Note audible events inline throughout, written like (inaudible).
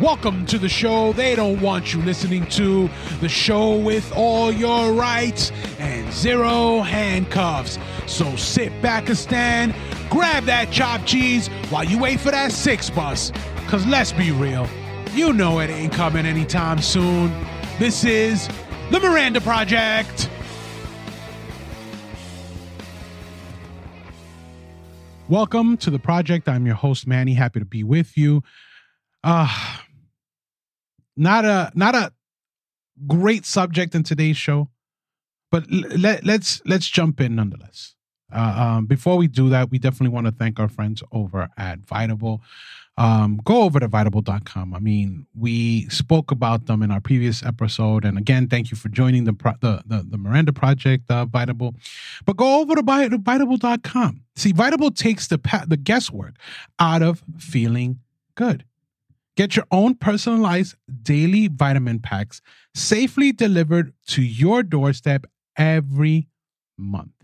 Welcome to the show they don't want you listening to, the show with all your rights and zero handcuffs. So sit back and stand, grab that chopped cheese while you wait for that six bus. Cause let's be real, you know it ain't coming anytime soon. This is the Miranda Project. Welcome to the project. I'm your host, Manny. Happy to be with you. Uh not a not a great subject in today's show, but let, let's let's jump in nonetheless. Uh, um, before we do that, we definitely want to thank our friends over at Vitable. Um, go over to vitable.com. I mean, we spoke about them in our previous episode. And again, thank you for joining the pro- the, the, the, Miranda Project, uh, Vitable. But go over to vitable.com. See, Vitable takes the, pa- the guesswork out of feeling good. Get your own personalized daily vitamin packs safely delivered to your doorstep every month.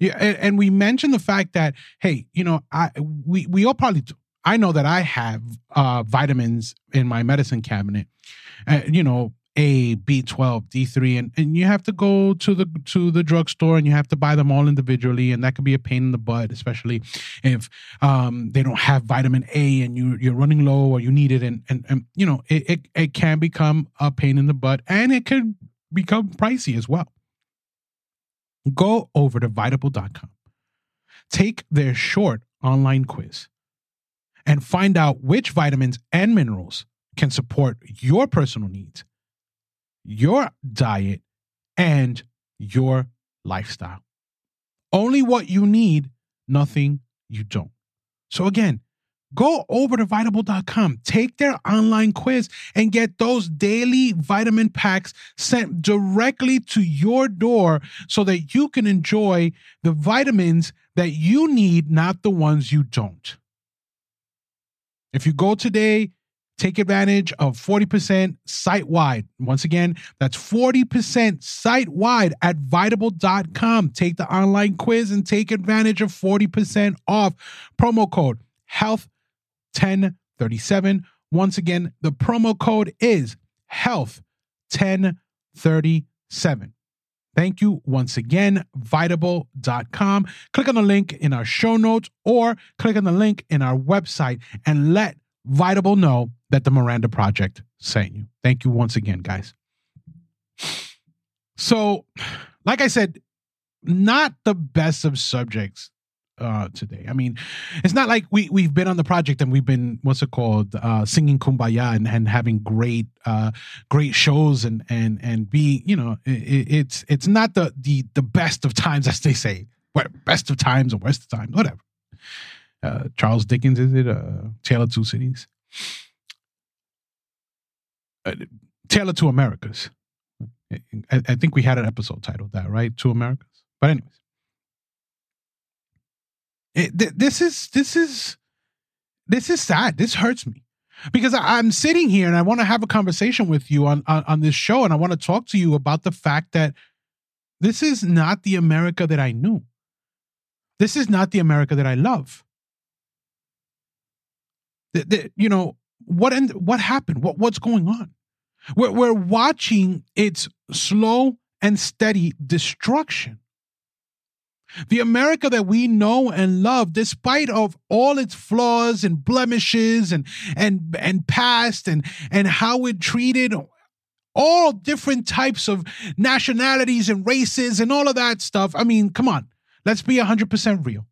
Yeah, and, we mentioned the fact that hey, you know, I we we all probably I know that I have uh, vitamins in my medicine cabinet. Uh, you know, a, B12, D3, and, and you have to go to the to the drugstore and you have to buy them all individually, and that could be a pain in the butt, especially if um, they don't have vitamin A and you you're running low or you need it, and and, and you know it, it it can become a pain in the butt, and it could become pricey as well. Go over to vitable.com, take their short online quiz, and find out which vitamins and minerals can support your personal needs your diet, and your lifestyle. Only what you need, nothing you don't. So, again, go over to vitable.com, take their online quiz, and get those daily vitamin packs sent directly to your door so that you can enjoy the vitamins that you need, not the ones you don't. If you go today, Take advantage of 40% site wide. Once again, that's 40% site wide at vitable.com. Take the online quiz and take advantage of 40% off. Promo code health1037. Once again, the promo code is health1037. Thank you once again, vitable.com. Click on the link in our show notes or click on the link in our website and let Vitable know that the Miranda Project sent you. Thank you once again, guys. So, like I said, not the best of subjects uh today. I mean, it's not like we we've been on the project and we've been what's it called uh singing kumbaya and, and having great uh great shows and and and be, you know, it, it's it's not the the the best of times (laughs) as they say. What best of times or worst of times, whatever. Uh Charles Dickens is it uh Tale of Two Cities uh, Taylor to Americas. I, I, think we had an episode titled that, right? To Americas. But anyways, it, th- this is this is this is sad. This hurts me because I, am sitting here and I want to have a conversation with you on, on on this show, and I want to talk to you about the fact that this is not the America that I knew. This is not the America that I love. The, the, you know what? And what happened? What what's going on? We're, we're watching its slow and steady destruction. The America that we know and love, despite of all its flaws and blemishes and and and past and and how it treated all different types of nationalities and races and all of that stuff. I mean, come on, let's be 100% real.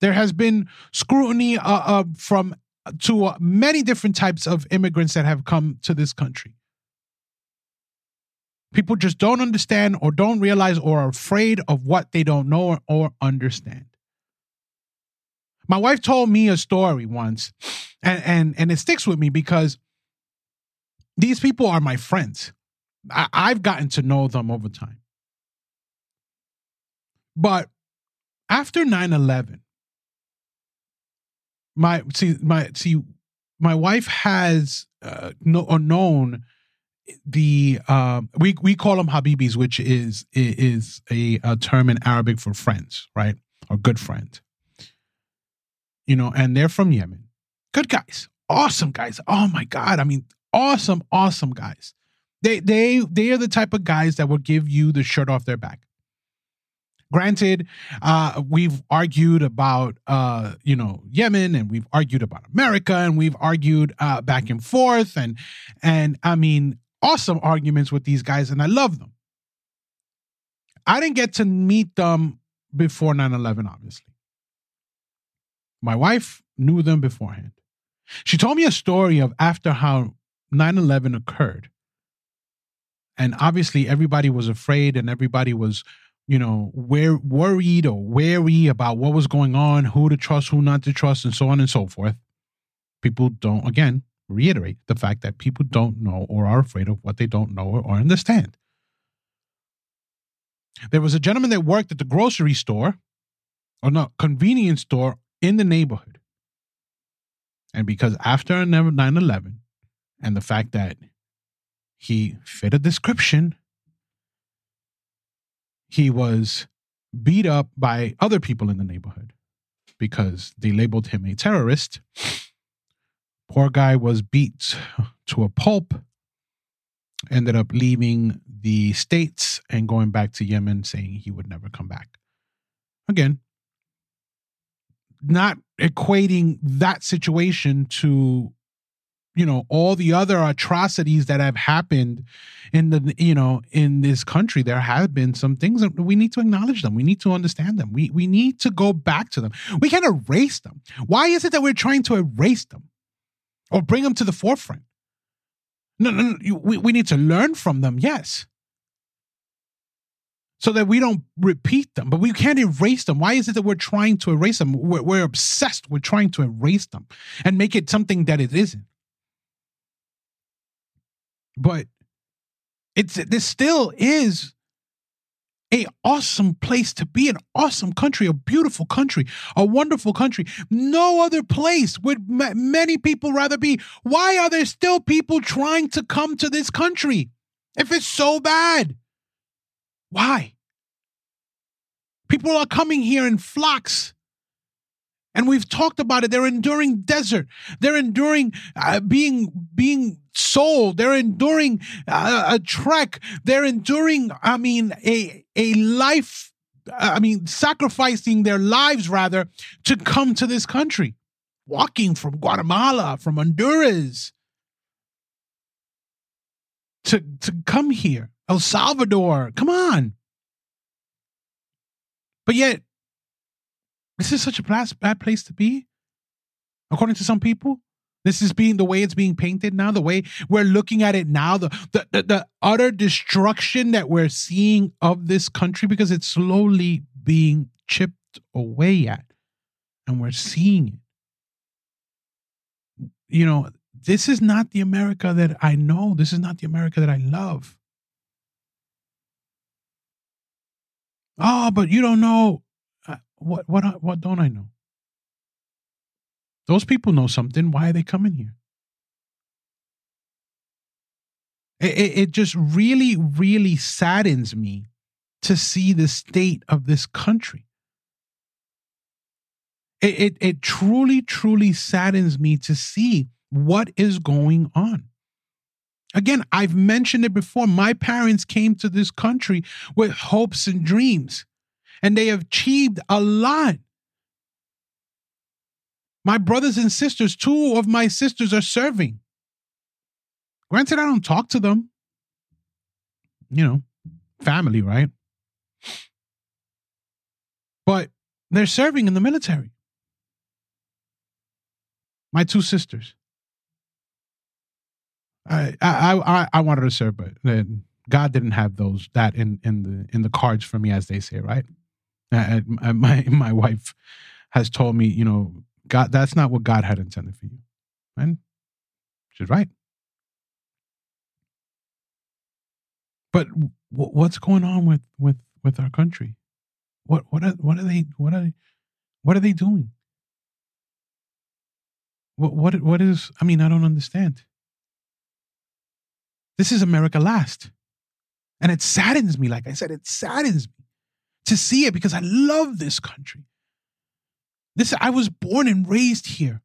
There has been scrutiny uh, uh, from to uh, many different types of immigrants that have come to this country. People just don't understand or don't realize or are afraid of what they don't know or, or understand. My wife told me a story once, and, and, and it sticks with me because these people are my friends. I, I've gotten to know them over time. But after 9 11, my see my see my wife has uh, no, known the um we we call them habibis which is is a, a term in arabic for friends right or good friend you know and they're from yemen good guys awesome guys. Oh my God. I mean, awesome, awesome guys. They they they are the type of guys that will give you the shirt off their back. Granted, uh, we've argued about uh, you know Yemen, and we've argued about America, and we've argued uh, back and forth, and and I mean awesome arguments with these guys, and I love them. I didn't get to meet them before 9-11, obviously. My wife knew them beforehand. She told me a story of after how 9-11 occurred. And obviously everybody was afraid and everybody was, you know, where worried or wary about what was going on, who to trust, who not to trust, and so on and so forth. People don't, again, reiterate the fact that people don't know or are afraid of what they don't know or understand. There was a gentleman that worked at the grocery store, or not, convenience store in the neighborhood. And because after 9 11 and the fact that he fit a description, he was beat up by other people in the neighborhood because they labeled him a terrorist. Poor guy was beat to a pulp, ended up leaving the States and going back to Yemen, saying he would never come back. Again, not equating that situation to you know all the other atrocities that have happened in the you know in this country there have been some things that we need to acknowledge them. We need to understand them. We we need to go back to them. We can't erase them. Why is it that we're trying to erase them or bring them to the forefront? No no, no we, we need to learn from them yes. So that we don't repeat them, but we can't erase them. Why is it that we're trying to erase them? We're, we're obsessed with trying to erase them and make it something that it isn't. But it's this still is a awesome place to be, an awesome country, a beautiful country, a wonderful country. No other place would many people rather be. Why are there still people trying to come to this country if it's so bad? Why? People are coming here in flocks. And we've talked about it. They're enduring desert. They're enduring uh, being being sold. They're enduring uh, a trek. They're enduring, I mean, a a life. I mean, sacrificing their lives rather to come to this country, walking from Guatemala, from Honduras, to to come here. El Salvador. Come on. But yet, this is such a bad place to be, according to some people. This is being the way it's being painted now, the way we're looking at it now, the, the, the, the utter destruction that we're seeing of this country because it's slowly being chipped away at. And we're seeing it. You know, this is not the America that I know. This is not the America that I love. Oh, but you don't know uh, what what what don't I know? Those people know something. Why are they coming here? It, it, it just really, really saddens me to see the state of this country. It, it, it truly, truly saddens me to see what is going on. Again, I've mentioned it before. My parents came to this country with hopes and dreams, and they have achieved a lot. My brothers and sisters, two of my sisters are serving. Granted, I don't talk to them. You know, family, right? But they're serving in the military. My two sisters. I I I, I wanted to serve, but then God didn't have those that in in the in the cards for me, as they say, right? Uh, uh, my my wife has told me, you know, God, that's not what God had intended for you, and she's right. But w- what's going on with with with our country? What what are what are they what are what are they doing? What what what is? I mean, I don't understand. This is America last. And it saddens me, like I said, it saddens me to see it because I love this country. This I was born and raised here.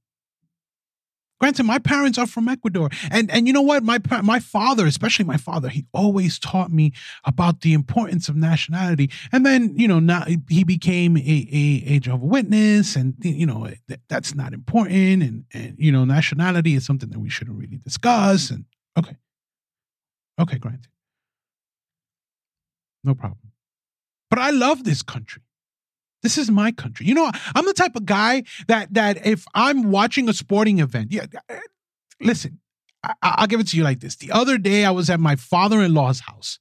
Granted, my parents are from Ecuador, and and you know what? My my father, especially my father, he always taught me about the importance of nationality. And then you know, now he became a a, a Jehovah Witness, and you know that's not important, and and you know, nationality is something that we shouldn't really discuss. And okay, okay, granted, no problem. But I love this country. This is my country. You know, I'm the type of guy that that if I'm watching a sporting event, yeah, listen, I, will give it to you like this. The other day, I was at my father-in-law's house.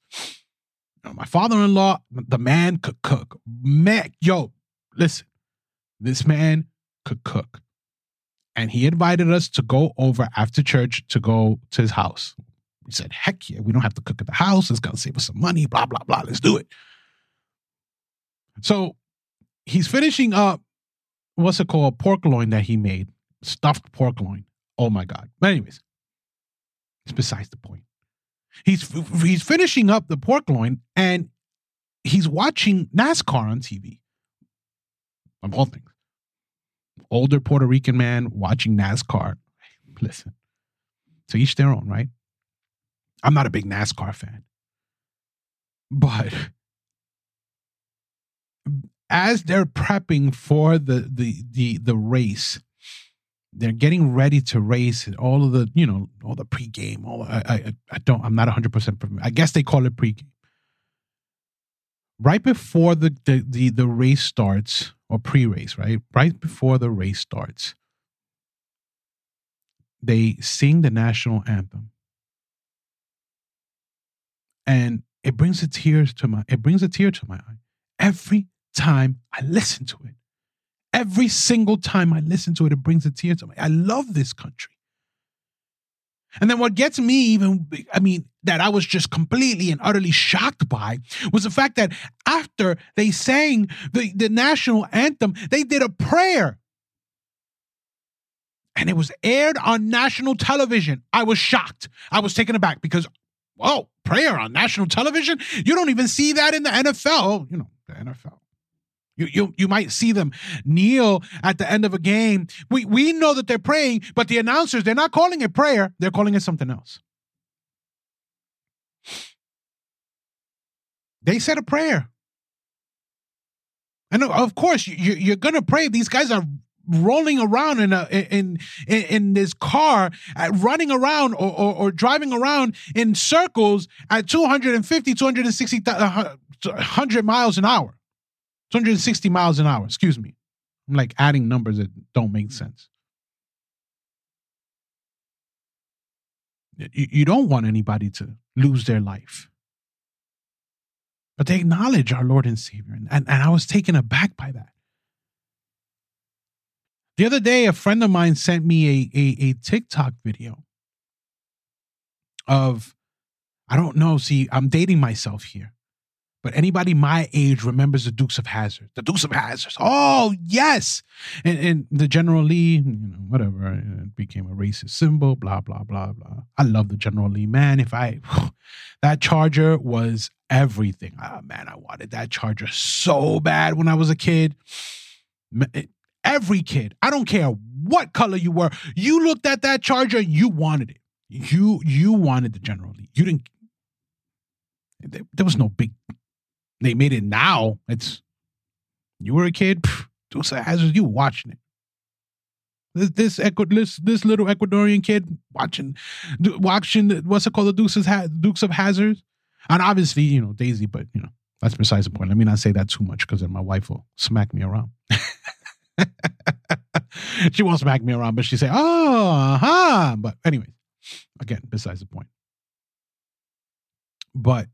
my father-in-law, the man could cook. Man, yo, listen, this man could cook, and he invited us to go over after church to go to his house. We said, "Heck yeah, we don't have to cook at the house. It's gonna save us some money." Blah blah blah. Let's do it. So he's finishing up what's it called pork loin that he made stuffed pork loin. Oh my god. But anyways it's besides the point. He's he's finishing up the pork loin and he's watching nascar on tv of all things. Older puerto rican man watching nascar. (laughs) Listen to each their own right? I'm not a big nascar fan. But as they're prepping for the the the the race, they're getting ready to race. All of the you know all the pregame. All I I, I don't. I'm not 100. percent I guess they call it pregame. Right before the, the the the race starts or pre-race, right? Right before the race starts, they sing the national anthem, and it brings a tears to my it brings a tear to my eye every time I listen to it. Every single time I listen to it, it brings a tear to me. I love this country. And then what gets me even, I mean, that I was just completely and utterly shocked by was the fact that after they sang the, the national anthem, they did a prayer. And it was aired on national television. I was shocked. I was taken aback because, oh, prayer on national television? You don't even see that in the NFL. You know, the NFL. You, you, you might see them kneel at the end of a game. We, we know that they're praying, but the announcers, they're not calling it prayer, they're calling it something else. They said a prayer. And of course, you, you're going to pray. These guys are rolling around in a in in, this car, uh, running around or, or, or, driving around in circles at 250, 260, 100 miles an hour. 260 miles an hour. Excuse me. I'm like adding numbers that don't make mm-hmm. sense. You, you don't want anybody to lose their life. But they acknowledge our Lord and Savior. And, and, and I was taken aback by that. The other day, a friend of mine sent me a, a, a TikTok video of, I don't know, see, I'm dating myself here. But anybody my age remembers the Dukes of Hazzard. The Dukes of Hazzard. Oh yes, and, and the General Lee, you know, whatever, it became a racist symbol. Blah blah blah blah. I love the General Lee man. If I (sighs) that Charger was everything. Oh, man, I wanted that Charger so bad when I was a kid. Eh, every kid, I don't care what color you were, you looked at that Charger, you wanted it. You you wanted the General Lee. You didn't. Eh, there was no big they made it now. It's you were a kid, Dukes of Hazzard, you watching it. This this, this this little Ecuadorian kid watching watching what's it called the Dukes of Dukes of Hazzard, and obviously you know Daisy, but you know that's besides the point. Let me not say that too much because then my wife will smack me around. (laughs) she won't smack me around, but she say, "Oh, huh." But anyways, again, besides the point. But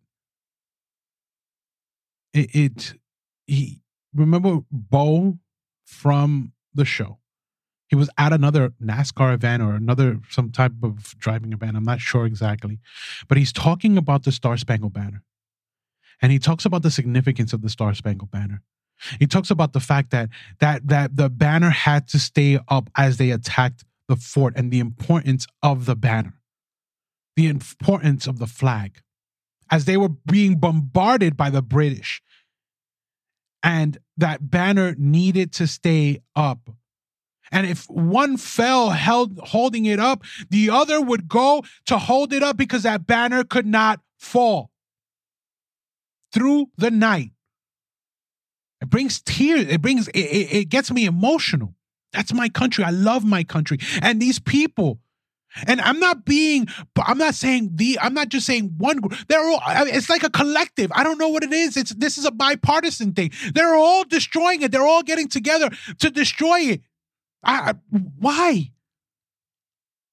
it, it he remember Bo from the show. He was at another NASCAR event or another some type of driving event. I'm not sure exactly, but he's talking about the Star Spangled Banner, and he talks about the significance of the Star Spangled Banner. He talks about the fact that that that the banner had to stay up as they attacked the fort and the importance of the banner, the importance of the flag as they were being bombarded by the British. And that banner needed to stay up. And if one fell held holding it up, the other would go to hold it up because that banner could not fall through the night. It brings tears. It brings, it, it, it gets me emotional. That's my country. I love my country. And these people, and I'm not being, I'm not saying the, I'm not just saying one group. They're all, it's like a collective. I don't know what it is. It's, this is a bipartisan thing. They're all destroying it. They're all getting together to destroy it. I, why?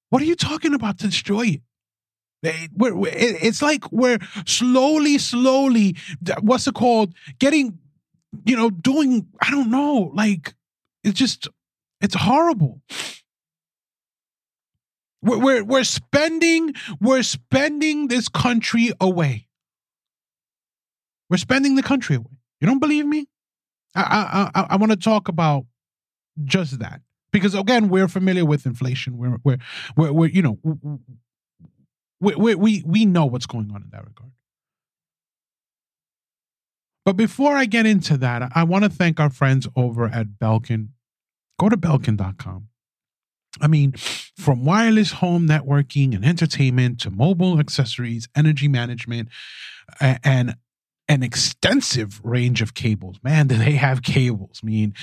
What are you talking about to destroy it? We're, we're, it's like we're slowly, slowly, what's it called? Getting, you know, doing, I don't know, like, it's just, it's horrible. We're, we're, we're spending, we're spending this country away. We're spending the country away. You don't believe me? I, I, I, I want to talk about just that because again, we're familiar with inflation. We're, we're, we're, we're you know, we, we, we, we know what's going on in that regard. But before I get into that, I want to thank our friends over at Belkin. Go to belkin.com. I mean, from wireless home networking and entertainment to mobile accessories, energy management, and an extensive range of cables. Man, do they have cables? I mean,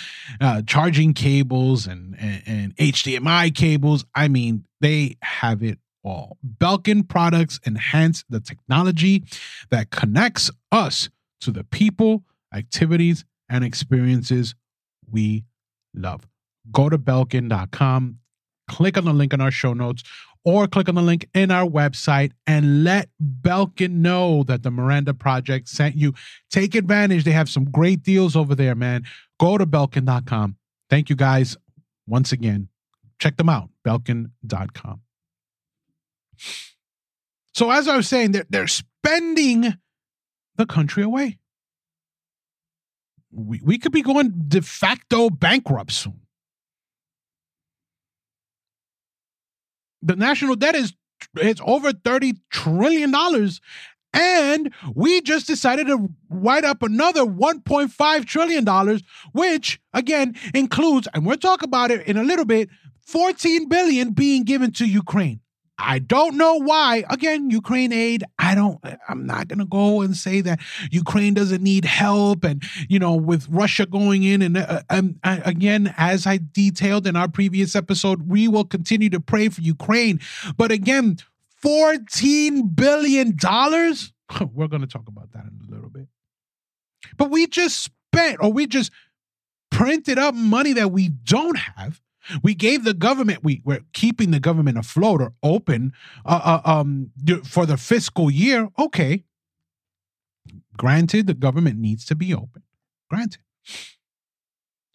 uh, charging cables and, and, and HDMI cables. I mean, they have it all. Belkin products enhance the technology that connects us to the people, activities, and experiences we love. Go to belkin.com, click on the link in our show notes, or click on the link in our website and let Belkin know that the Miranda Project sent you. Take advantage. They have some great deals over there, man. Go to belkin.com. Thank you guys once again. Check them out, belkin.com. So as I was saying, they're, they're spending the country away. We, we could be going de facto bankrupt soon. The national debt is it's over 30 trillion dollars and we just decided to write up another 1.5 trillion dollars which again includes and we'll talk about it in a little bit 14 billion being given to Ukraine I don't know why. Again, Ukraine aid. I don't, I'm not going to go and say that Ukraine doesn't need help. And, you know, with Russia going in and, uh, um, again, as I detailed in our previous episode, we will continue to pray for Ukraine. But again, $14 billion. (laughs) We're going to talk about that in a little bit. But we just spent or we just printed up money that we don't have we gave the government, we, we're keeping the government afloat or open uh, uh, um, for the fiscal year. Okay. Granted, the government needs to be open. Granted.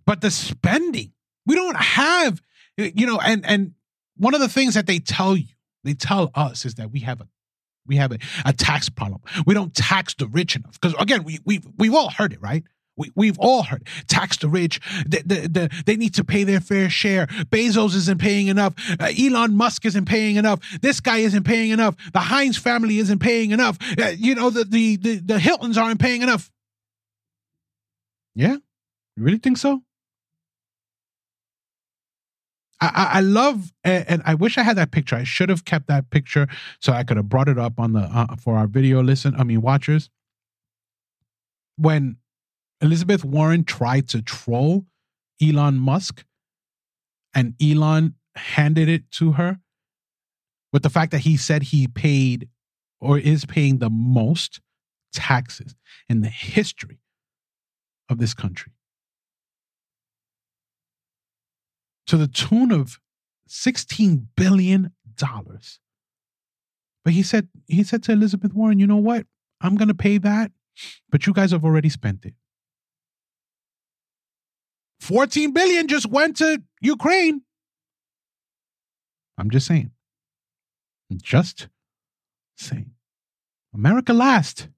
But the spending, we don't have, you know, and and one of the things that they tell you, they tell us is that we have a we have a, a tax problem. We don't tax the rich enough. Because again, we we we've all heard it, right? We, we've all heard tax the rich. The, the, the, they need to pay their fair share. Bezos isn't paying enough. Uh, Elon Musk isn't paying enough. This guy isn't paying enough. The Heinz family isn't paying enough. Uh, you know, the, the, the, the Hiltons aren't paying enough. Yeah? You really think so? I, I love and I wish I had that picture. I should have kept that picture so I could have brought it up on the uh, for our video listen. I mean watchers. When Elizabeth Warren tried to troll Elon Musk, and Elon handed it to her with the fact that he said he paid or is paying the most taxes in the history of this country. To the tune of $16 billion. But he said, he said to Elizabeth Warren, you know what? I'm going to pay that, but you guys have already spent it. 14 billion just went to Ukraine. I'm just saying. Just saying. America last.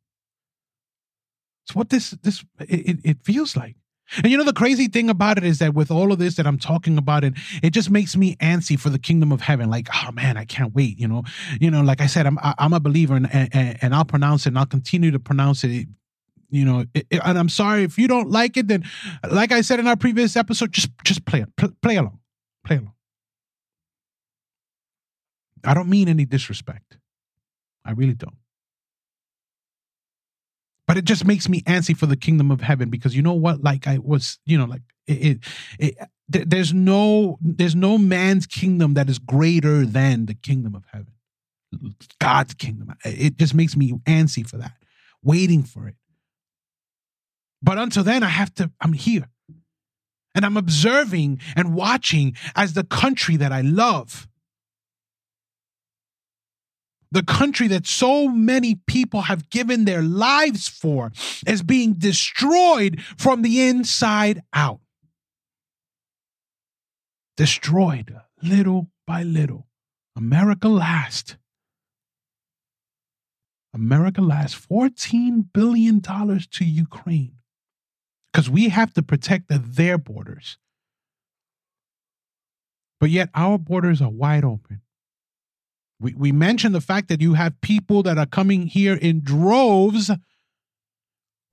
It's what this this it, it feels like. And you know the crazy thing about it is that with all of this that I'm talking about, it it just makes me antsy for the kingdom of heaven. Like, oh man, I can't wait. You know, you know, like I said, I'm I'm a believer, and and, and I'll pronounce it, and I'll continue to pronounce it you know it, it, and i'm sorry if you don't like it then like i said in our previous episode just just play play, play along Play along. I don't mean any disrespect. I really don't. But it just makes me antsy for the kingdom of heaven because you know what? Like I was, you know, like it, it, it there's no there's no man's kingdom that is greater than the kingdom of heaven. God's kingdom. It just makes me antsy for that, waiting for it. But until then, I have to, I'm here. And I'm observing and watching as the country that I love, the country that so many people have given their lives for, is being destroyed from the inside out. Destroyed little by little. America last. America last $14 billion to Ukraine because we have to protect their borders. But yet our borders are wide open. We, we mentioned the fact that you have people that are coming here in droves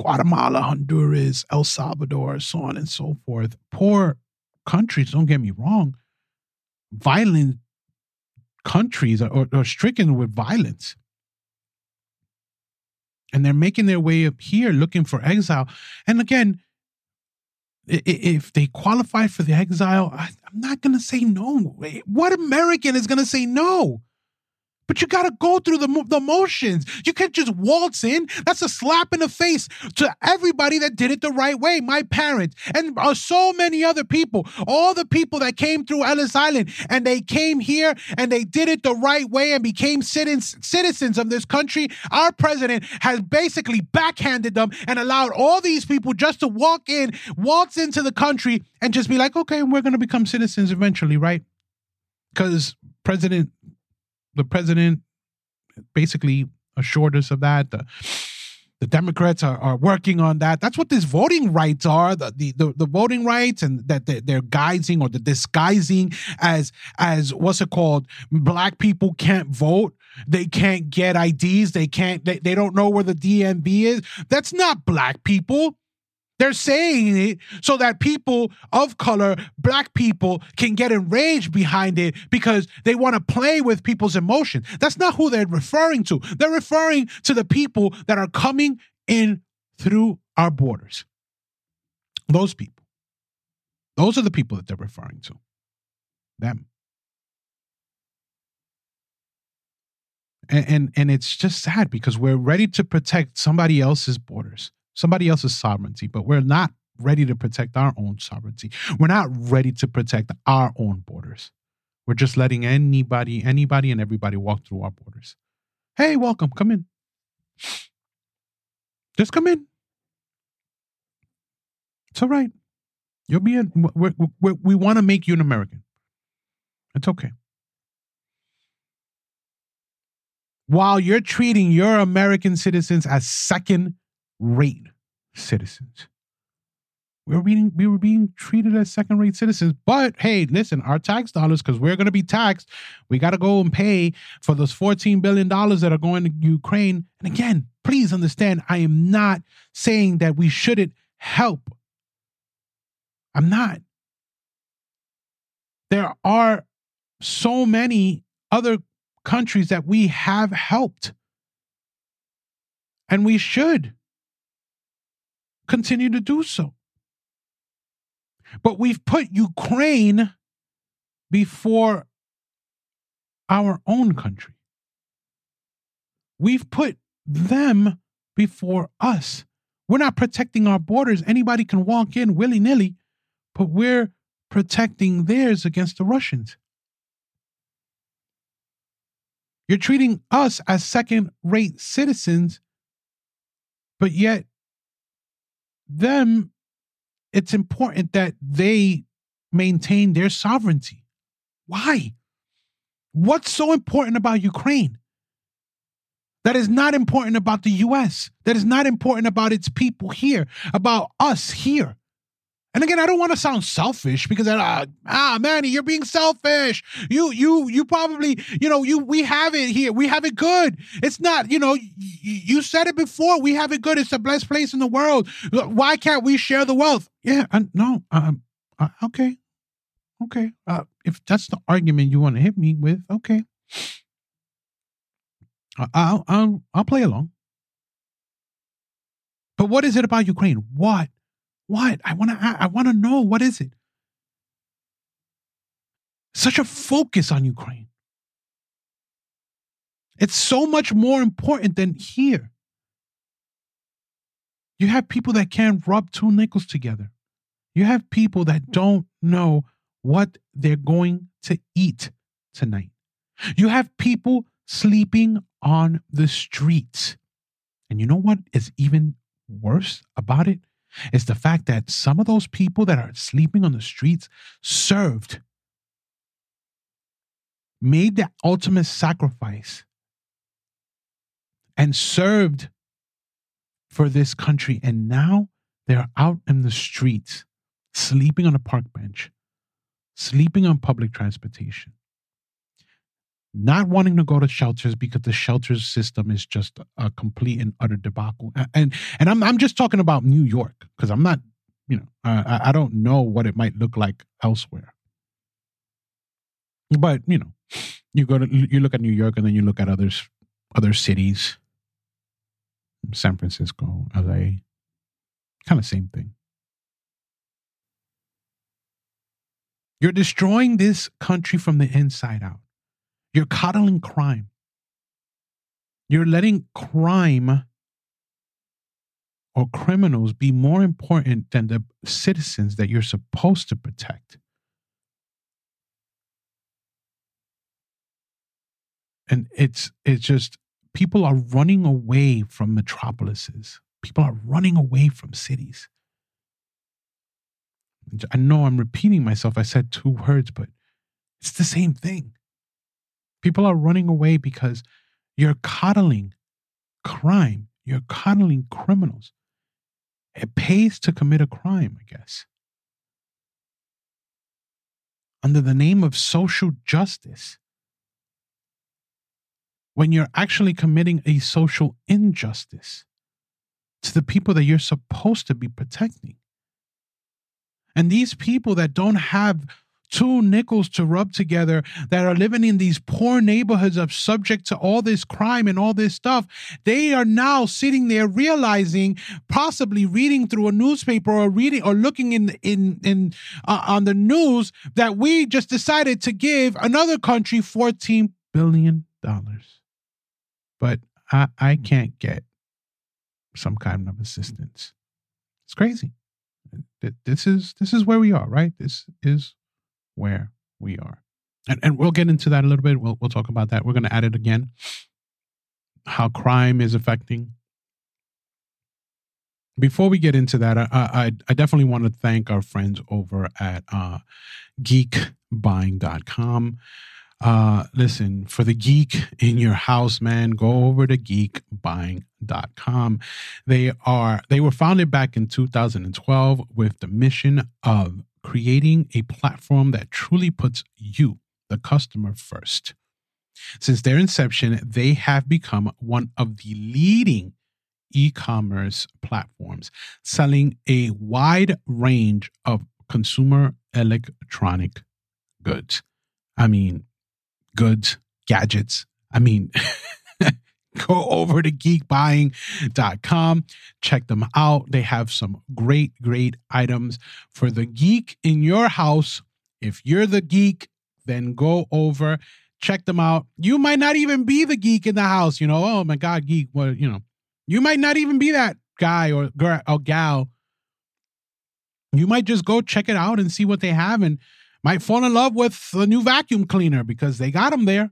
Guatemala, Honduras, El Salvador, so on and so forth. Poor countries, don't get me wrong. Violent countries are, are stricken with violence and they're making their way up here looking for exile. And again, if they qualify for the exile, I, am not going to say no. What American is going to say no? But you got to go through the, the motions. You can't just waltz in. That's a slap in the face to everybody that did it the right way. My parents and uh, so many other people, all the people that came through Ellis Island and they came here and they did it the right way and became citizens citizens of this country. Our president has basically backhanded them and allowed all these people just to walk in, waltz into the country and just be like, okay, we're going to become citizens eventually, right? Because President the president basically assured us of that. The, the Democrats are, are working on that. That's what these voting rights are. The the, the, the voting rights and that they're, they're guising or the disguising as as what's it called? Black people can't vote. They can't get IDs. They can't. They, they don't know where the DMV is. That's not black people. They're saying it so that people of color, black people, can get enraged behind it because they want to play with people's emotion. That's not who they're referring to. They're referring to the people that are coming in through our borders. Those people. Those are the people that they're referring to. Them. And, and, and it's just sad because we're ready to protect somebody else's borders somebody else's sovereignty, but we're not ready to protect our own sovereignty. We're not ready to protect our own borders. We're just letting anybody, anybody, and everybody walk through our borders. Hey, welcome. Come in. Just come in. It's all right. You'll be in. We're, we're, we want to make you an American. It's okay. While you're treating your American citizens as second rate citizens. We were being we were being treated as second rate citizens. But hey, listen, our tax dollars, because we're gonna be taxed, we gotta go and pay for those $14 billion that are going to Ukraine. And again, please understand, I am not saying that we shouldn't help. I'm not. There are so many other countries that we have helped. And we should continue to do so. But we've put Ukraine before our own country. We've put them before us. We're not protecting our borders. Anybody can walk in willy nilly, but we're protecting theirs against the Russians. You're treating us as second rate citizens, but yet them, it's important that they maintain their sovereignty. Why? What's so important about Ukraine? That is not important about the US. That is not important about its people here, about us here. And again, I don't want to sound selfish because uh, ah, Manny, you're being selfish. You, you, you probably, you know, you we have it here. We have it good. It's not, you know, y- you said it before. We have it good. It's the best place in the world. Why can't we share the wealth? Yeah, no, um, uh, okay, okay. Uh, if that's the argument you want to hit me with, okay. I'll I'll I'll play along. But what is it about Ukraine? What? What? I want to I want to know what is it? Such a focus on Ukraine. It's so much more important than here. You have people that can't rub two nickels together. You have people that don't know what they're going to eat tonight. You have people sleeping on the streets. And you know what is even worse about it? Is the fact that some of those people that are sleeping on the streets served, made the ultimate sacrifice, and served for this country. And now they're out in the streets, sleeping on a park bench, sleeping on public transportation, not wanting to go to shelters because the shelters system is just a complete and utter debacle. And and I'm I'm just talking about New York because I'm not, you know, I, I don't know what it might look like elsewhere. But you know, you go to you look at New York and then you look at others other cities San Francisco, LA, kind of same thing. You're destroying this country from the inside out. You're coddling crime. You're letting crime or criminals be more important than the citizens that you're supposed to protect. And it's it's just people are running away from metropolises. People are running away from cities. I know I'm repeating myself. I said two words, but it's the same thing. People are running away because you're coddling crime, you're coddling criminals. It pays to commit a crime, I guess. Under the name of social justice when you're actually committing a social injustice to the people that you're supposed to be protecting. And these people that don't have two nickels to rub together that are living in these poor neighborhoods of subject to all this crime and all this stuff they are now sitting there realizing possibly reading through a newspaper or reading or looking in in in uh, on the news that we just decided to give another country 14 billion dollars but I, I can't get some kind of assistance. It's crazy. This is this is where we are, right? This is where we are. And, and we'll get into that a little bit. We'll, we'll talk about that. We're going to add it again. How crime is affecting. Before we get into that, I, I, I definitely want to thank our friends over at uh, geekbuying.com. Uh, listen, for the geek in your house, man, go over to geekbuying.com. They are they were founded back in 2012 with the mission of creating a platform that truly puts you, the customer, first. Since their inception, they have become one of the leading e commerce platforms, selling a wide range of consumer electronic goods. I mean, goods, gadgets. I mean, (laughs) (laughs) go over to geekbuying.com, check them out. They have some great, great items for the geek in your house. If you're the geek, then go over, check them out. You might not even be the geek in the house, you know. Oh my God, geek. Well, you know, you might not even be that guy or girl or gal. You might just go check it out and see what they have and might fall in love with the new vacuum cleaner because they got them there.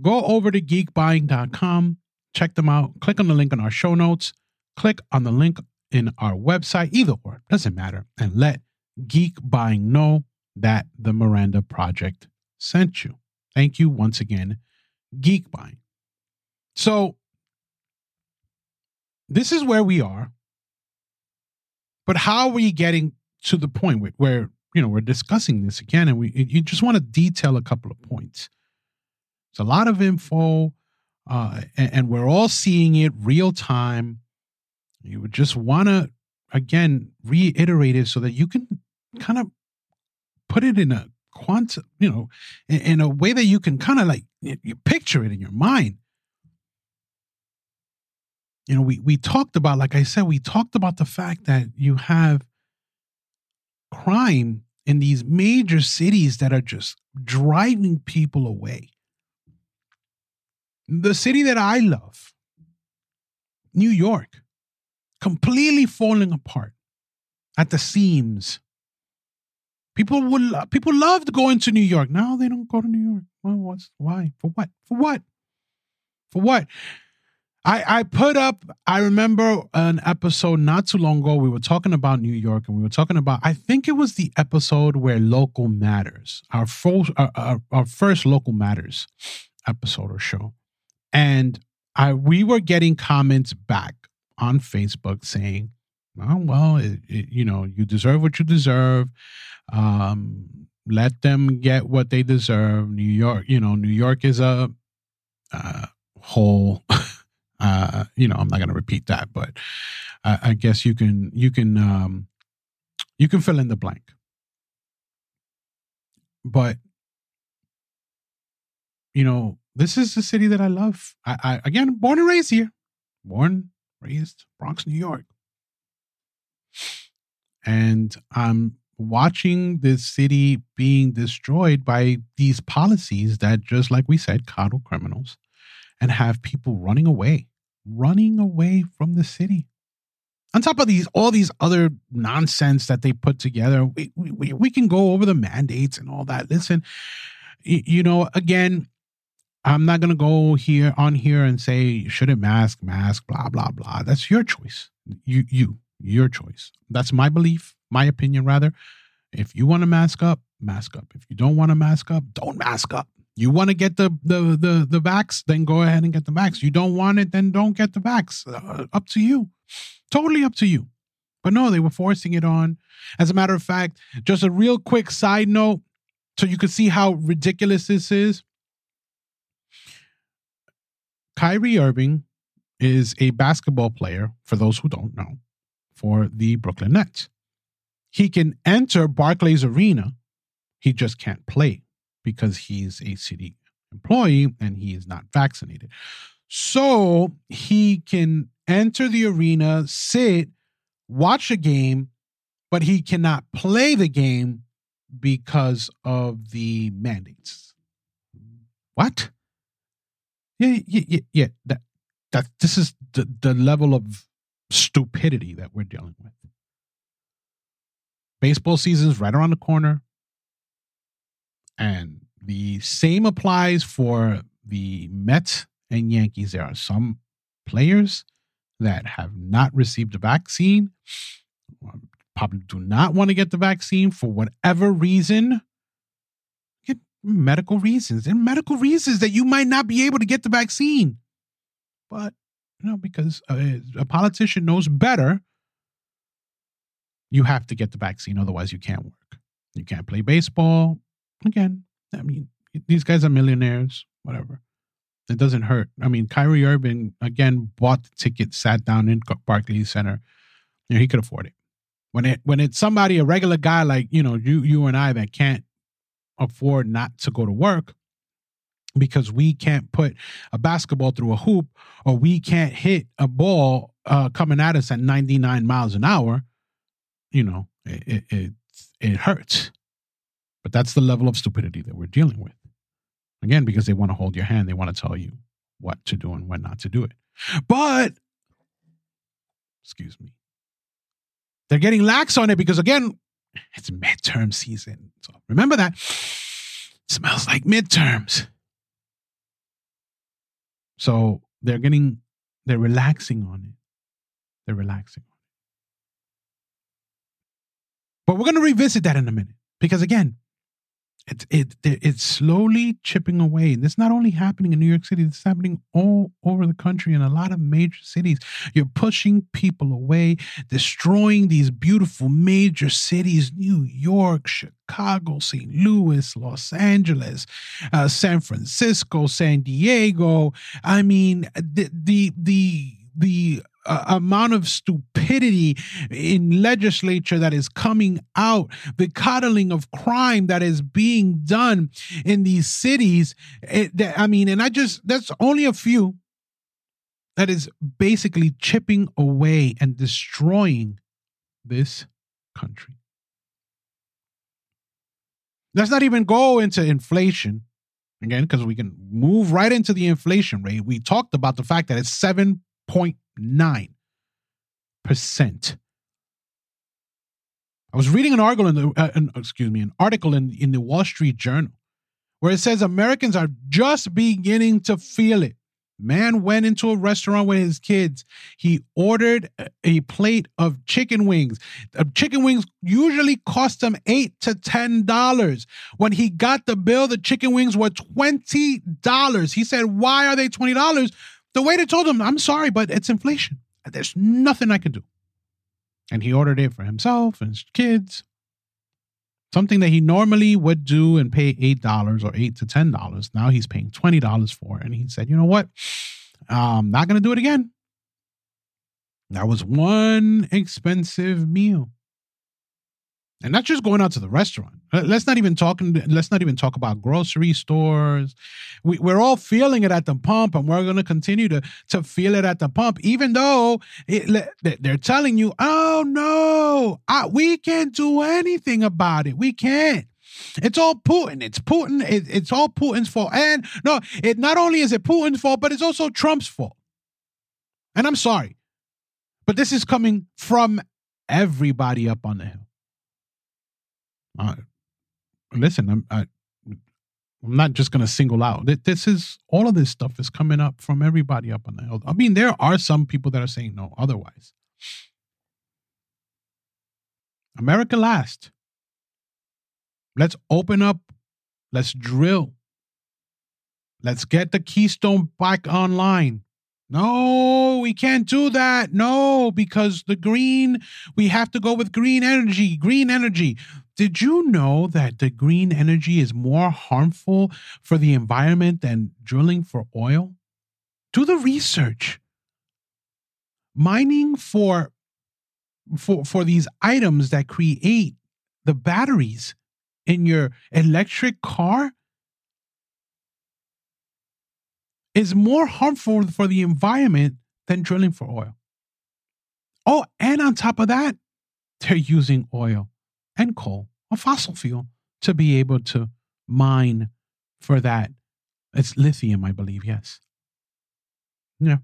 Go over to geekbuying.com, check them out, click on the link in our show notes, click on the link in our website, either or, doesn't matter, and let Geek Buying know that the Miranda Project sent you. Thank you once again, Geek Buying. So, this is where we are. But how are we getting to the point where, where you know we're discussing this again and we you just want to detail a couple of points it's a lot of info uh, and, and we're all seeing it real time you would just want to again reiterate it so that you can kind of put it in a quantum, you know, in, in a way that you can kind of like you picture it in your mind. You know, we we talked about, like I said, we talked about the fact that you have crime in these major cities that are just driving people away. The city that I love, New York, completely falling apart at the seams. People would people loved going to New York. Now they don't go to New York. Well, what's why? For what? For what? For what? I I put up. I remember an episode not too long ago. We were talking about New York, and we were talking about. I think it was the episode where local matters. Our first, our, our, our first local matters episode or show, and I we were getting comments back on Facebook saying, "Oh well, it, it, you know, you deserve what you deserve. Um, let them get what they deserve. New York, you know, New York is a uh, whole." (laughs) uh, you know, I'm not going to repeat that, but I, I guess you can you can um, you can fill in the blank. But you know, this is the city that I love. I, I again, born and raised here, born, raised Bronx, New York, and I'm watching this city being destroyed by these policies that, just like we said, coddle criminals and have people running away, running away from the city. On top of these, all these other nonsense that they put together, we, we, we can go over the mandates and all that. Listen, you know, again, I'm not gonna go here on here and say should it mask, mask, blah blah blah. That's your choice. You you your choice. That's my belief, my opinion rather. If you want to mask up, mask up. If you don't want to mask up, don't mask up. You want to get the the the the vax, then go ahead and get the vax. You don't want it, then don't get the vax. Uh, up to you. Totally up to you. But no, they were forcing it on. As a matter of fact, just a real quick side note so you can see how ridiculous this is. Kyrie Irving is a basketball player, for those who don't know, for the Brooklyn Nets. He can enter Barclays Arena, he just can't play because he's a city employee and he is not vaccinated. So he can enter the arena, sit, watch a game, but he cannot play the game because of the mandates. What? Yeah, yeah, yeah, yeah. That that this is the, the level of stupidity that we're dealing with. Baseball season's right around the corner. And the same applies for the Mets and Yankees. There are some players that have not received the vaccine, probably do not want to get the vaccine for whatever reason. Medical reasons and medical reasons that you might not be able to get the vaccine. But, you know, because a, a politician knows better, you have to get the vaccine. Otherwise, you can't work. You can't play baseball. Again, I mean, these guys are millionaires, whatever. It doesn't hurt. I mean, Kyrie Irving again bought the ticket, sat down in Barclays Center. You know, he could afford it. When it when it's somebody, a regular guy like you know you you and I that can't afford not to go to work because we can't put a basketball through a hoop or we can't hit a ball uh, coming at us at 99 miles an hour, you know, it, it, it, it hurts. But that's the level of stupidity that we're dealing with. Again, because they want to hold your hand, they want to tell you what to do and when not to do it. But, excuse me, they're getting lax on it because, again, it's midterm season. So remember that. Smells like midterms. So they're getting, they're relaxing on it. They're relaxing on it. But we're going to revisit that in a minute because, again, it, it, it's slowly chipping away. And this not only happening in New York City, it's happening all over the country in a lot of major cities. You're pushing people away, destroying these beautiful major cities New York, Chicago, St. Louis, Los Angeles, uh, San Francisco, San Diego. I mean, the, the, the, the uh, amount of stupidity in legislature that is coming out, the coddling of crime that is being done in these cities. It, I mean, and I just, that's only a few that is basically chipping away and destroying this country. Let's not even go into inflation again, because we can move right into the inflation rate. We talked about the fact that it's 7.9%. I was reading an article in the uh, an, excuse me, an article in in the Wall Street Journal where it says Americans are just beginning to feel it. Man went into a restaurant with his kids. He ordered a plate of chicken wings. Chicken wings usually cost him eight to ten dollars. When he got the bill, the chicken wings were twenty dollars. He said, "Why are they twenty dollars?" The waiter told him, "I'm sorry, but it's inflation. There's nothing I can do." And he ordered it for himself and his kids something that he normally would do and pay eight dollars or eight to ten dollars. Now he's paying twenty dollars for it, and he said, "You know what? I'm not going to do it again." That was one expensive meal and not just going out to the restaurant. Let's not even talking. Let's not even talk about grocery stores. We, we're all feeling it at the pump, and we're going to continue to to feel it at the pump, even though it, they're telling you, "Oh no, I, we can't do anything about it. We can't." It's all Putin. It's Putin. It, it's all Putin's fault. And no, it not only is it Putin's fault, but it's also Trump's fault. And I'm sorry, but this is coming from everybody up on the hill. Uh, listen, I'm I, I'm not just going to single out. This is all of this stuff is coming up from everybody up on the hill. I mean, there are some people that are saying no otherwise. America last. Let's open up. Let's drill. Let's get the Keystone back online. No, we can't do that. No, because the green, we have to go with green energy. Green energy. Did you know that the green energy is more harmful for the environment than drilling for oil? Do the research. Mining for for for these items that create the batteries in your electric car is more harmful for the environment than drilling for oil. Oh, and on top of that, they're using oil and coal, a fossil fuel, to be able to mine for that. It's lithium, I believe, yes. Yeah.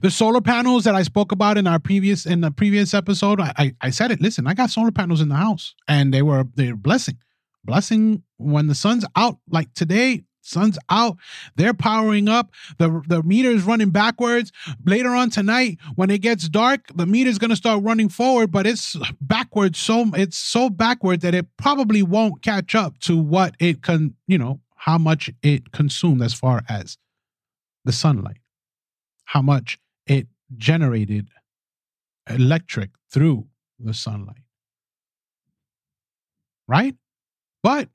The solar panels that I spoke about in our previous in the previous episode, I, I, I said it. Listen, I got solar panels in the house, and they were they're blessing, blessing when the sun's out. Like today, sun's out. They're powering up. The the meter is running backwards. Later on tonight when it gets dark the meter is going to start running forward but it's backwards so it's so backward that it probably won't catch up to what it can you know how much it consumed as far as the sunlight. How much it generated electric through the sunlight. Right? But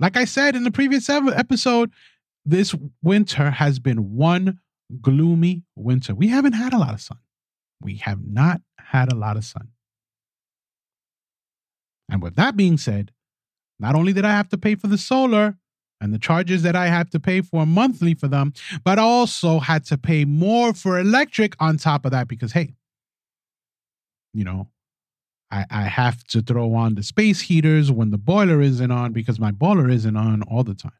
like I said in the previous episode, this winter has been one gloomy winter. We haven't had a lot of sun. We have not had a lot of sun. And with that being said, not only did I have to pay for the solar and the charges that I have to pay for monthly for them, but also had to pay more for electric on top of that because, hey, you know, I, I have to throw on the space heaters when the boiler isn't on because my boiler isn't on all the time.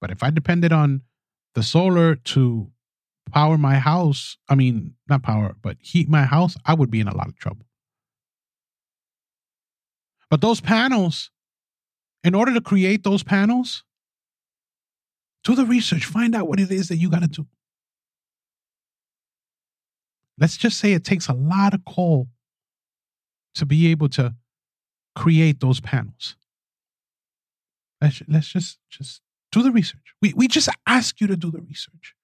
But if I depended on the solar to power my house, I mean, not power, but heat my house, I would be in a lot of trouble. But those panels, in order to create those panels, do the research, find out what it is that you got to do. Let's just say it takes a lot of coal to be able to create those panels. Let's, let's just just do the research. We we just ask you to do the research.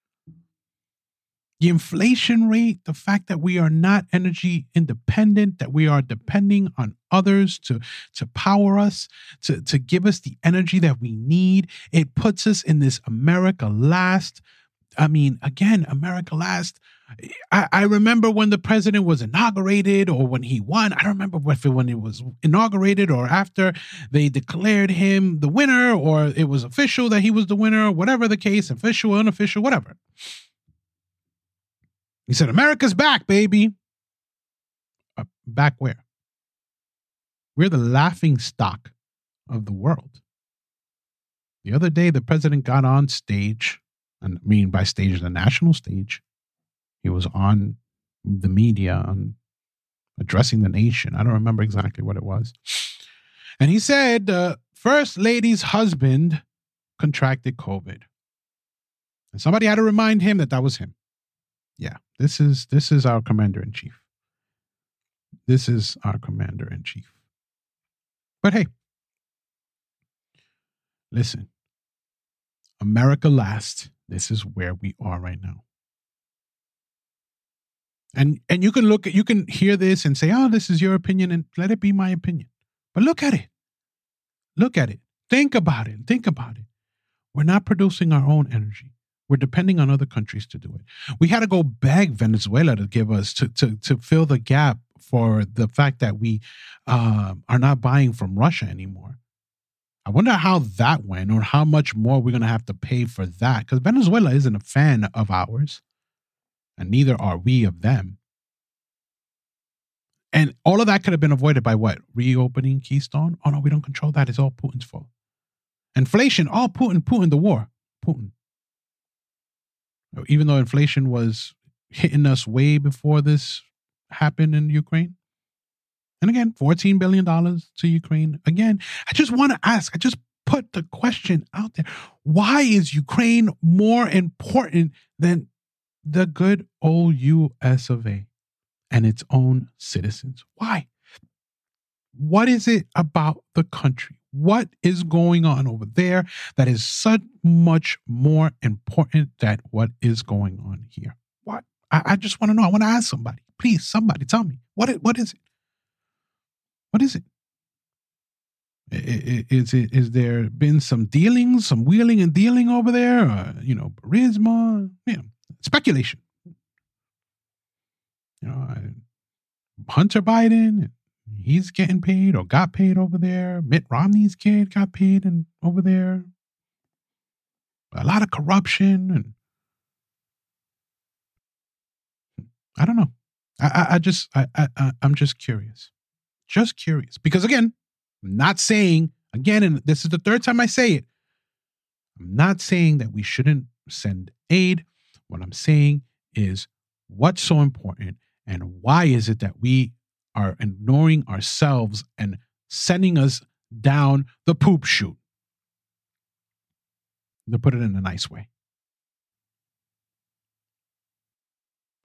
The inflation rate, the fact that we are not energy independent, that we are depending on others to, to power us, to, to give us the energy that we need, it puts us in this America last I mean, again, America last. I, I, remember when the president was inaugurated or when he won. I don't remember if it, when it was inaugurated or after they declared him the winner or it was official that he was the winner, whatever the case, official, unofficial, whatever. He said, America's back, baby. Uh, back where? We're the laughing stock of the world. The other day, the president got on stage, and I mean by stage, the national stage. He was on the media and addressing the nation. I don't remember exactly what it was. And he said the first lady's husband contracted COVID. And somebody had to remind him that that was him. Yeah, this is this is our commander in chief. This is our commander in chief. But hey, listen, America last. This is where we are right now. And and you can look at you can hear this and say, "Oh, this is your opinion," and let it be my opinion. But look at it. Look at it. Think about it. Think about it. We're not producing our own energy. We're depending on other countries to do it. We had to go beg Venezuela to give us to to to fill the gap for the fact that we uh, are not buying from Russia anymore. I wonder how that went or how much more we're going to have to pay for that because Venezuela isn't a fan of ours and neither are we of them. And all of that could have been avoided by what? Reopening Keystone? Oh no, we don't control that. It's all Putin's fault. Inflation, all Putin, Putin, the war, Putin. Even though inflation was hitting us way before this happened in Ukraine. And again, $14 billion to Ukraine. Again, I just want to ask, I just put the question out there. Why is Ukraine more important than the good old US of A and its own citizens? Why? What is it about the country? What is going on over there that is so much more important than what is going on here? What? I, I just want to know. I want to ask somebody. Please, somebody tell me. What, what is it? What is it? Is it is there been some dealings, some wheeling and dealing over there? Or, you know, Burisma, know, speculation. You know, Hunter Biden, he's getting paid or got paid over there. Mitt Romney's kid got paid and over there. A lot of corruption and I don't know. I, I, I just I, I I'm just curious. Just curious. Because again, I'm not saying, again, and this is the third time I say it, I'm not saying that we shouldn't send aid. What I'm saying is what's so important and why is it that we are ignoring ourselves and sending us down the poop chute? To put it in a nice way.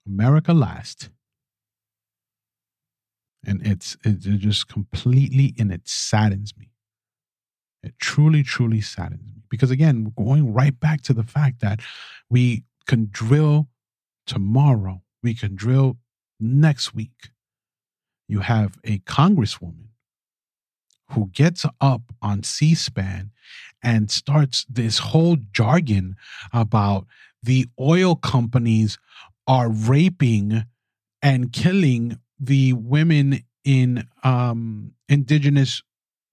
America last and it's it, just completely and it saddens me. It truly truly saddens me. Because again we're going right back to the fact that we can drill tomorrow. We can drill next week. You have a congresswoman who gets up on c-span and starts this whole jargon about the oil companies are raping and killing the women in um indigenous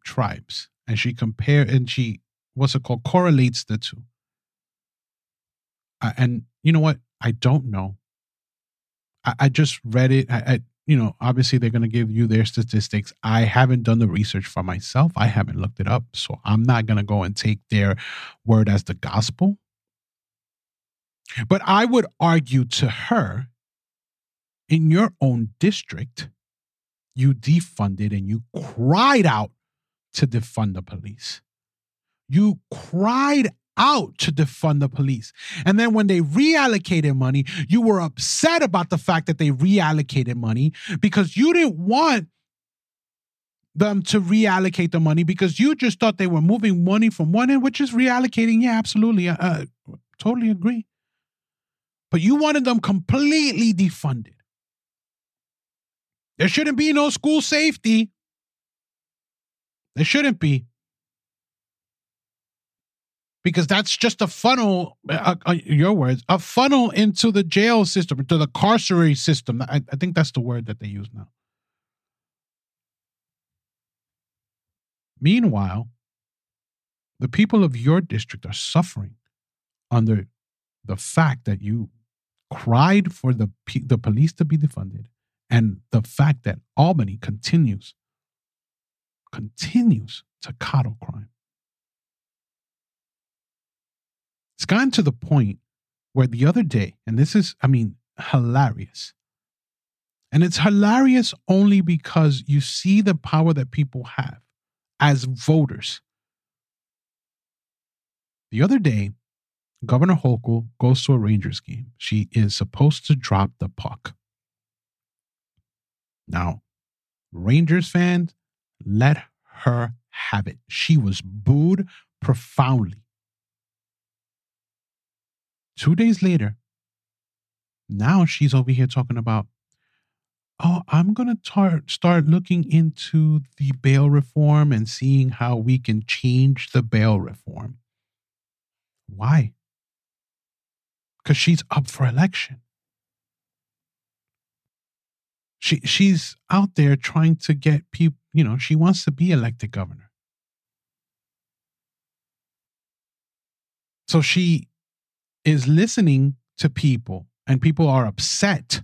tribes and she compare and she what's it called correlates the two. And you know what? I don't know. I, I just read it. I, I you know obviously they're going to give you their statistics. I haven't done the research for myself. I haven't looked it up so i'm not going to go and take their word as the gospel. But i would argue to her in your own district, you defunded and you cried out to defund the police. You cried out to defund the police. And then when they reallocated money, you were upset about the fact that they reallocated money because you didn't want them to reallocate the money because you just thought they were moving money from one end, which is reallocating. Yeah, absolutely. I, totally agree. But you wanted them completely defunded. There shouldn't be no school safety. There shouldn't be. because that's just a funnel, uh, uh, your words, a funnel into the jail system, to the carcerary system. I, I think that's the word that they use now. Meanwhile, the people of your district are suffering under the fact that you cried for the the police to be defunded and the fact that Albany continues continues to coddle crime. It's gotten to the point where the other day, and this is, I mean, hilarious. And it's hilarious only because you see the power that people have as voters. The other day, Governor Hochul goes to a Rangers game. She is supposed to drop the puck. Now, Rangers fans, let her have it. She was booed profoundly. Two days later, now she's over here talking about, oh, I'm going to tar- start looking into the bail reform and seeing how we can change the bail reform. Why? Because she's up for election. She she's out there trying to get people, you know, she wants to be elected governor. So she is listening to people and people are upset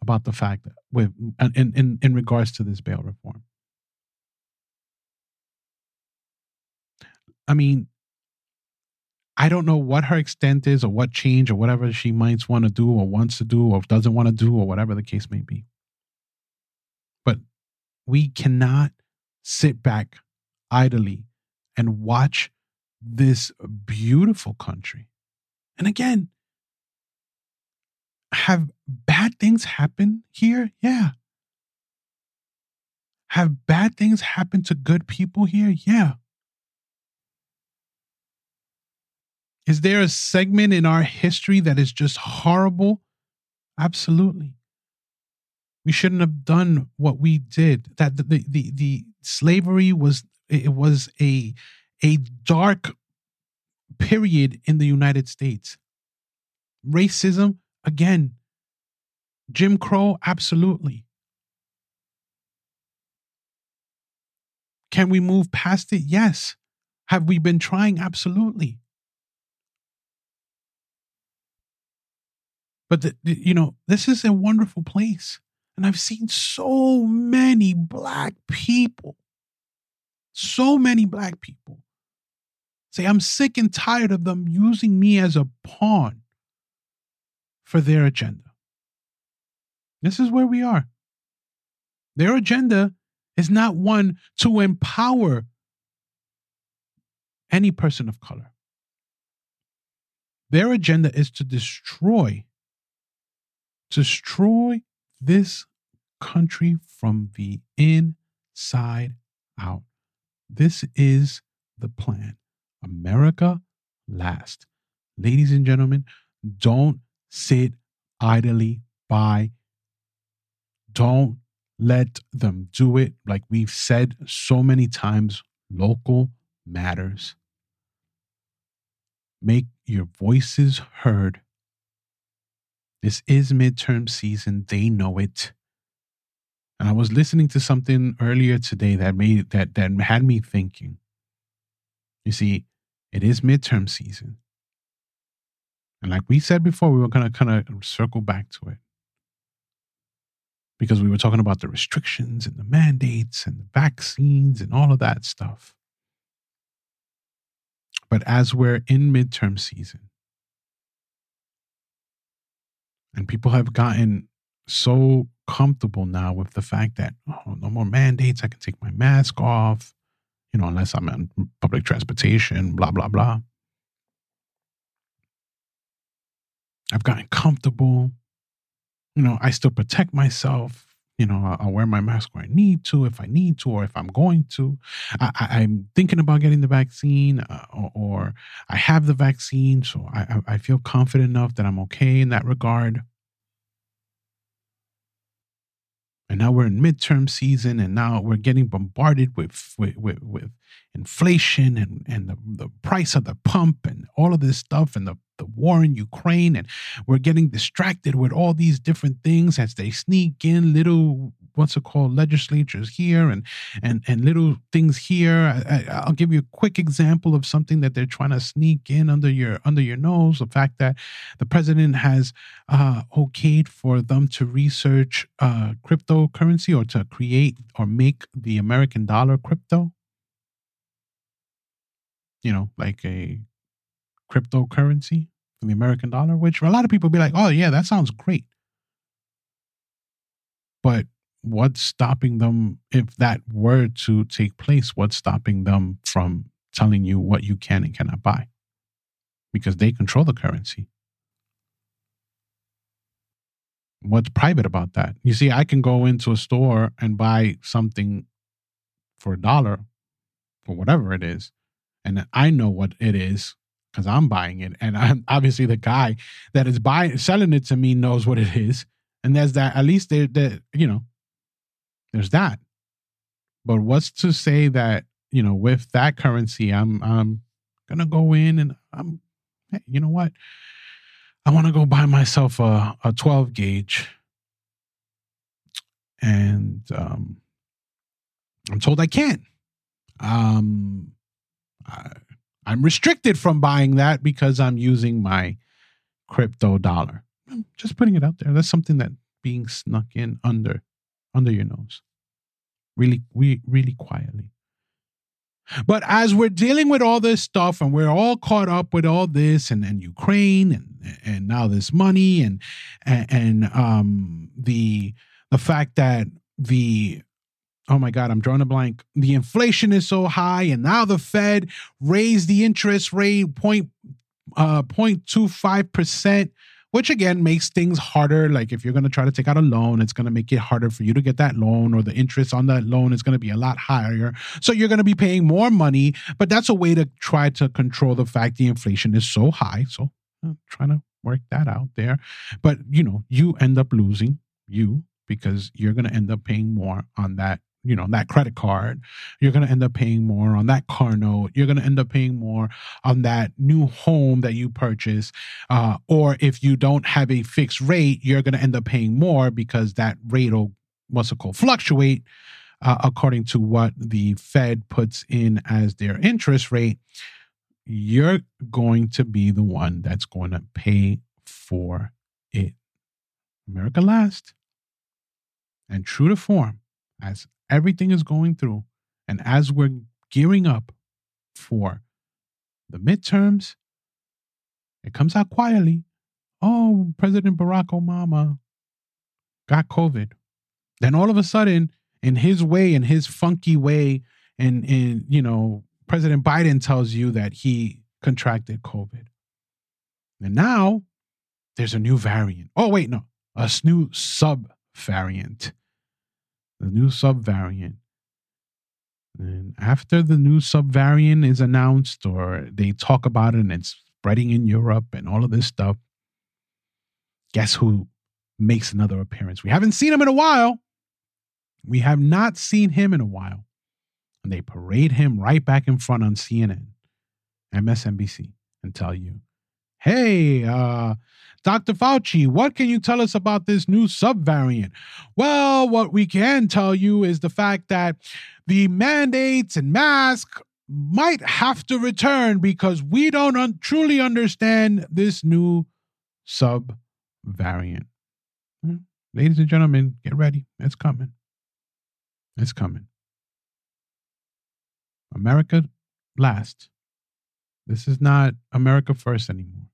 about the fact that with uh, in in, in regards to this bail reform. I mean, I don't know what her extent is or what change or whatever she might want to do or wants to do or doesn't want to do or whatever the case may be. We cannot sit back idly and watch this beautiful country. And again, have bad things happen here? Yeah. Have bad things happen to good people here? Yeah. Is there a segment in our history that is just horrible? Absolutely. We shouldn't have done what we did. That the the the, the slavery was it was a a dark period in the United States. Racism again. Jim Crow absolutely. Can we move past it? Yes. Have we been trying? Absolutely. But the, the, you know, this is a wonderful place. And I've seen so many black people, so many black people say, I'm sick and tired of them using me as a pawn for their agenda. This is where we are. Their agenda is not one to empower any person of color. Their agenda is to destroy destroy this country from the inside out. This is the plan. America last. Ladies and gentlemen, don't sit idly by. Don't let them do it. Like we've said so many times, local matters. Make your voices heard this is midterm season. They know it. And I was listening to something earlier today that made that that had me thinking. You see, it is midterm season. And like we said before, we were gonna kind of circle back to it. Because we were talking about the restrictions and the mandates and the vaccines and all of that stuff. But as we're in midterm season, and people have gotten so comfortable now with the fact that, oh, no more mandates. I can take my mask off, you know, unless I'm in public transportation, blah, blah, blah. I've gotten comfortable. You know, I still protect myself. You know, I'll wear my mask when I need to, if I need to, or if I'm going to. I, am thinking about getting the vaccine, uh, or, or, I have the vaccine, so I, I feel confident enough that I'm okay in that regard. and now we're in midterm season and now we're getting bombarded with with, with, with inflation and, and the, the price of the pump and all of this stuff and the, the war in Ukraine and we're getting distracted with all these different things as they sneak in little what's it called legislatures here and and and little things here. I, will give you a quick example of something that they're trying to sneak in under your under your nose the fact that the president has uh okayed for them to research uh cryptocurrency or to create or make the american dollar crypto you know like a cryptocurrency for the american dollar which a lot of people be like oh yeah that sounds great. But what's stopping them if that were to take place what's stopping them from telling you what you can and cannot buy? Because they control the currency. What's private about that? You see i can go into a store and buy something for a dollar or whatever it is and i know what it is because i'm buying it and I'm, (laughs) obviously the guy that is buying selling it to me knows what it is and there's that at least there, you know there's that. But what's to say that, you know, with that currency, I'm I'm gonna go in and I'm hey, you know what? I want to go buy myself a, a 12 gauge. And um, I'm told I can't. Um, I, I'm restricted from buying that because I'm using my crypto dollar. I'm just putting it out there. That's something that being snuck in under under your nose. Really, we really quietly. But as we're dealing with all this stuff and we're all caught up with all this and, and Ukraine and and now this money and and, and um the the fact that the oh my god i'm drawing a blank the inflation is so high and now the fed raised the interest rate point uh 0.25 percent which again makes things harder. Like if you're going to try to take out a loan, it's going to make it harder for you to get that loan, or the interest on that loan is going to be a lot higher. So you're going to be paying more money. But that's a way to try to control the fact the inflation is so high. So uh, trying to work that out there. But you know, you end up losing you because you're going to end up paying more on that you know that credit card you're going to end up paying more on that car note you're going to end up paying more on that new home that you purchase uh, or if you don't have a fixed rate you're going to end up paying more because that rate will what's it called fluctuate uh, according to what the fed puts in as their interest rate. You're going to be the one that's going to pay for it. America last and true to form as everything is going through, and as we're gearing up for the midterms, it comes out quietly. Oh, President Barack Obama got COVID. Then all of a sudden, in his way, in his funky way, and in you know, President Biden tells you that he contracted COVID. And now there's a new variant. Oh, wait, no, a new sub variant the new subvariant. And after the new subvariant is announced or they talk about it and it's spreading in Europe and all of this stuff, guess who makes another appearance? We haven't seen him in a while. We have not seen him in a while. And they parade him right back in front on CNN, MSNBC, and tell you, hey, uh, Dr. Fauci, what can you tell us about this new subvariant? Well, what we can tell you is the fact that the mandates and masks might have to return because we don't un- truly understand this new subvariant. Hmm. Ladies and gentlemen, get ready. It's coming. It's coming. America last. This is not America first anymore.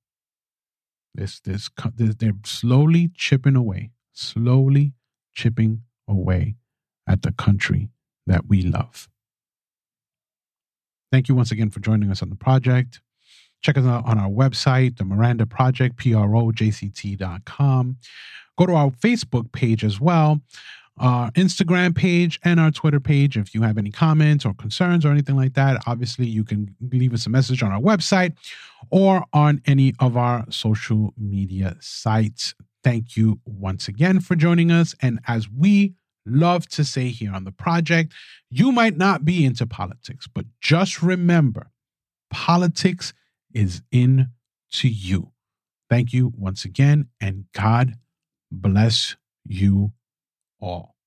This, this, this, they're slowly chipping away, slowly chipping away at the country that we love. Thank you once again for joining us on the project. Check us out on our website, the Miranda Project, P-R-O-J-C-T.com. Go to our Facebook page as well our Instagram page and our Twitter page. If you have any comments or concerns or anything like that, obviously you can leave us a message on our website or on any of our social media sites. Thank you once again for joining us. And as we love to say here on the project. You might not be into politics, but just remember politics is in to you. Thank you once again, and God bless you all.